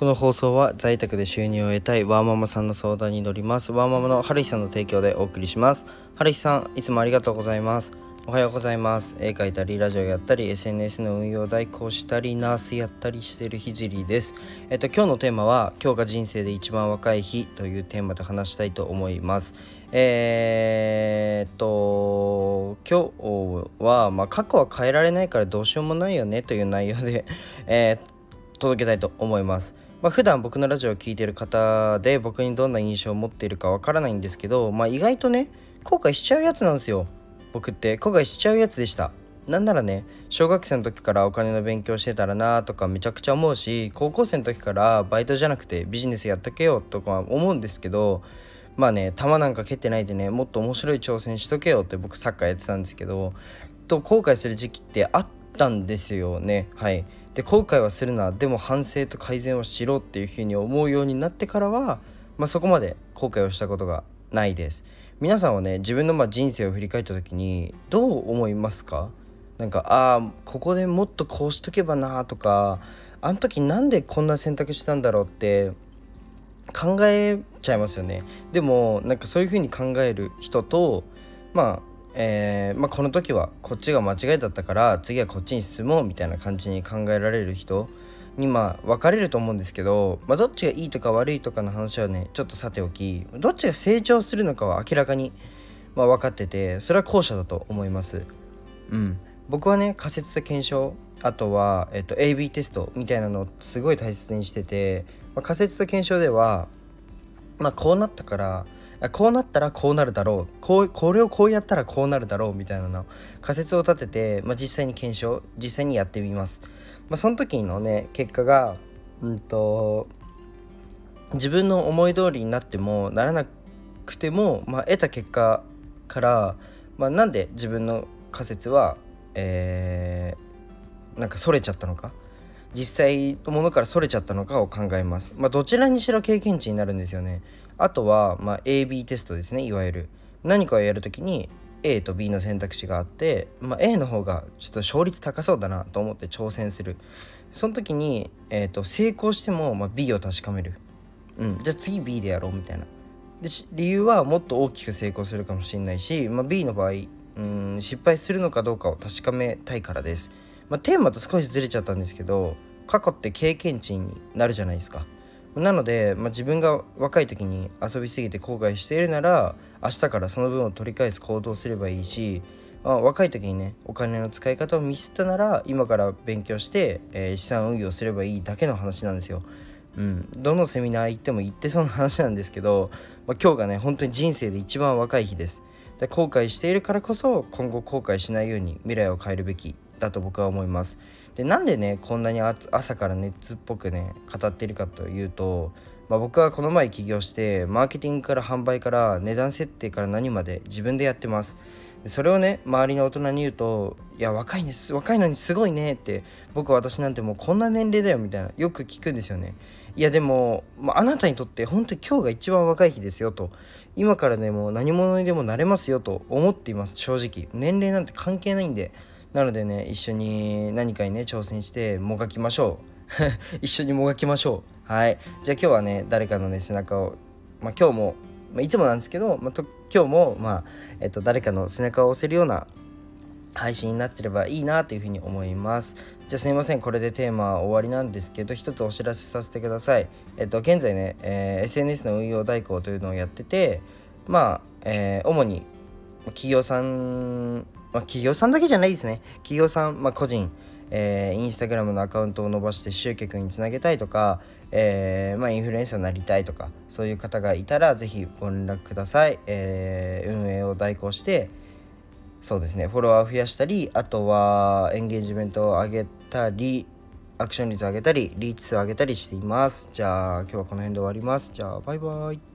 この放送は在宅で収入を得たいワーママさんの相談に乗ります。ワーママの春日さんの提供でお送りします。春日さんいつもありがとうございます。おはようございます。絵描いたりラジオやったり SNS の運用代行したりナースやったりしてるひじりです。えっと今日のテーマは今日が人生で一番若い日というテーマで話したいと思います。えー、っと今日は、まあ、過去は変えられないからどうしようもないよねという内容で、えー、届けたいと思います。まあ、普段僕のラジオを聴いてる方で僕にどんな印象を持っているかわからないんですけど、まあ、意外とね後悔しちゃうやつなんですよ。僕って。後悔しちゃうやつでした。なんならね小学生の時からお金の勉強してたらなとかめちゃくちゃ思うし高校生の時からバイトじゃなくてビジネスやっとけよとか思うんですけどまあね球なんか蹴ってないでねもっと面白い挑戦しとけよって僕サッカーやってたんですけどと後悔する時期ってあったんですよね。はい。で後悔はするな。でも反省と改善をしろっていうふうに思うようになってからは、まあ、そこまで後悔をしたことがないです。皆さんはね自分のま人生を振り返った時にどう思いますか？なんかああここでもっとこうしとけばなとかあの時なんでこんな選択したんだろうって考えちゃいますよね。でもなんかそういう風に考える人とまあえー、まあ、この時はこっちが間違いだったから次はこっちに進もうみたいな感じに考えられる人にまあ分かれると思うんですけど、まあ、どっちがいいとか悪いとかの話はねちょっとさておきどっちが成長するのかは明らかに、まあ、分かっててそれは後者だと思います。うん、僕はね仮説と検証あとは、えっと、AB テストみたいなのをすごい大切にしてて、まあ、仮説と検証では、まあ、こうなったからこうなったらこうなるだろう。こうこれをこうやったらこうなるだろうみたいなの。仮説を立てて、まあ、実際に検証実際にやってみます、まあ、その時のね結果がうんと自分の思い通りになってもならなくても、まあ、得た結果から、まあ、なんで自分の仮説は、えー、なんかそれちゃったのか？実際のものからそれちゃったのかを考えます。まあ、どちらにしろ経験値になるんですよね。あとは、まあ、AB テストですねいわゆる。何かをやるときに A と B の選択肢があって、まあ、A の方がちょっと勝率高そうだなと思って挑戦する。その時に、えーと、成功しても、ま、B を確かめる。うん、じゃあ次 B でやろうみたいな。で理由はもっと大きく成功するかもしれないし、まあ、B の場合うん失敗するのかどうかを確かめたいからです。まあ、テーマと少しずれちゃったんですけど過去って経験値になるじゃないですか。なので、まあ、自分が若い時に遊びすぎて後悔しているなら明日からその分を取り返す行動すればいいし、まあ、若い時にねお金の使い方をミスったなら今から勉強して、えー、資産運用すればいいだけの話なんですよ。うん、どのセミナー行っても行ってそうな話なんですけど、まあ、今日がね本当に人生で一番若い日です。で後悔しているからこそ今後後悔しないように未来を変えるべきだと僕は思います。でなんでねこんなに朝から熱っぽくね語っているかというと、まあ、僕はこの前起業してマーケティングから販売から値段設定から何まで自分でやってます。それをね周りの大人に言うと「いや若いんです若いのにすごいね」って僕私なんてもうこんな年齢だよみたいなよく聞くんですよね。いやでも、まあ、あなたにとって本当に今日が一番若い日ですよと今からでも何者にでもなれますよと思っています正直年齢なんて関係ないんでなのでね一緒に何かにね挑戦してもがきましょう。一緒にもがきましょう。はい。じゃあ今日はね誰かのね背中をまあ今日も、まあ、いつもなんですけど、まあ、と今日もまあえっと誰かの背中を押せるような配信になってればいいなというふうに思います。じゃあすいません。これでテーマは終わりなんですけど一つお知らせさせてください。えっと現在ね、えー、SNS の運用代行というのをやっててまあ、えー、主に企業さんまあ、企業さんだけじゃないですね。企業さん、まあ、個人、えー、インスタグラムのアカウントを伸ばして集客につなげたいとか、えーまあ、インフルエンサーになりたいとかそういう方がいたらぜひご連絡ください、えー、運営を代行してそうですね。フォロワーを増やしたりあとはエンゲージメントを上げたりアクション率を上げたりリーチ数を上げたりしています。じゃあ今日はこの辺で終わります。じゃあバイバイ。